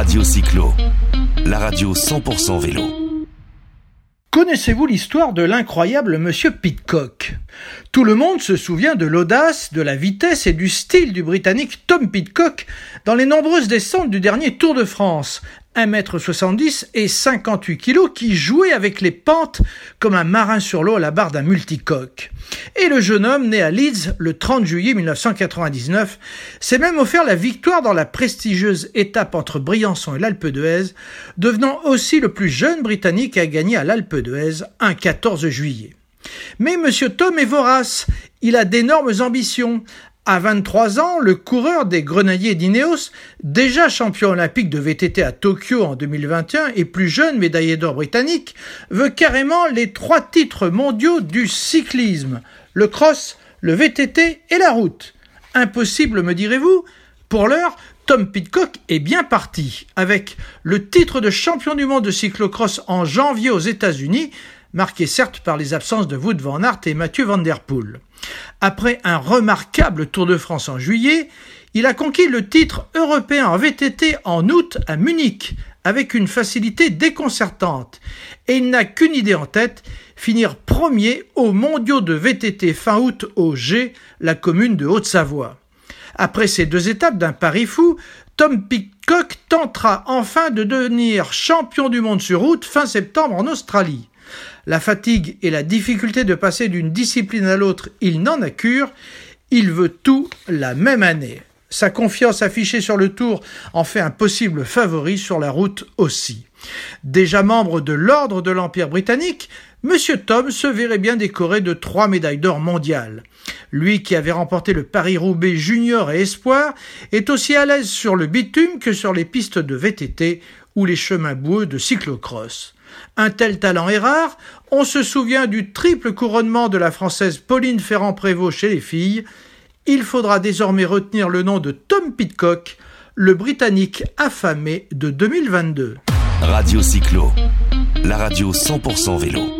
Radio Cyclo, la radio 100% vélo. Connaissez-vous l'histoire de l'incroyable Monsieur Pitcock? Tout le monde se souvient de l'audace, de la vitesse et du style du Britannique Tom Pitcock dans les nombreuses descentes du dernier Tour de France, 1m70 et 58 kg qui jouait avec les pentes comme un marin sur l'eau à la barre d'un multicoque. Et le jeune homme, né à Leeds le 30 juillet 1999, s'est même offert la victoire dans la prestigieuse étape entre Briançon et l'Alpe d'Huez, devenant aussi le plus jeune Britannique à gagner à l'Alpe d'Huez un 14 juillet. Mais Monsieur Tom est vorace, il a d'énormes ambitions, à 23 ans, le coureur des Grenadiers d'Ineos, déjà champion olympique de VTT à Tokyo en 2021 et plus jeune médaillé d'or britannique, veut carrément les trois titres mondiaux du cyclisme, le cross, le VTT et la route. Impossible, me direz-vous? Pour l'heure, Tom Pitcock est bien parti, avec le titre de champion du monde de cyclocross en janvier aux États-Unis, marqué certes par les absences de Wout van Aert et Mathieu van der Poel. Après un remarquable Tour de France en juillet, il a conquis le titre européen en VTT en août à Munich, avec une facilité déconcertante. Et il n'a qu'une idée en tête, finir premier aux mondiaux de VTT fin août au G, la commune de Haute-Savoie. Après ces deux étapes d'un pari fou, Tom Pitcock tentera enfin de devenir champion du monde sur route fin septembre en Australie. La fatigue et la difficulté de passer d'une discipline à l'autre, il n'en a cure. Il veut tout la même année. Sa confiance affichée sur le tour en fait un possible favori sur la route aussi. Déjà membre de l'ordre de l'Empire britannique, Monsieur Tom se verrait bien décoré de trois médailles d'or mondiales. Lui qui avait remporté le Paris-Roubaix junior et espoir est aussi à l'aise sur le bitume que sur les pistes de VTT ou les chemins boueux de cyclocross. Un tel talent est rare, on se souvient du triple couronnement de la française Pauline Ferrand-Prévot chez les filles. Il faudra désormais retenir le nom de Tom Pitcock, le Britannique affamé de 2022. Radio Cyclo, la radio 100% vélo.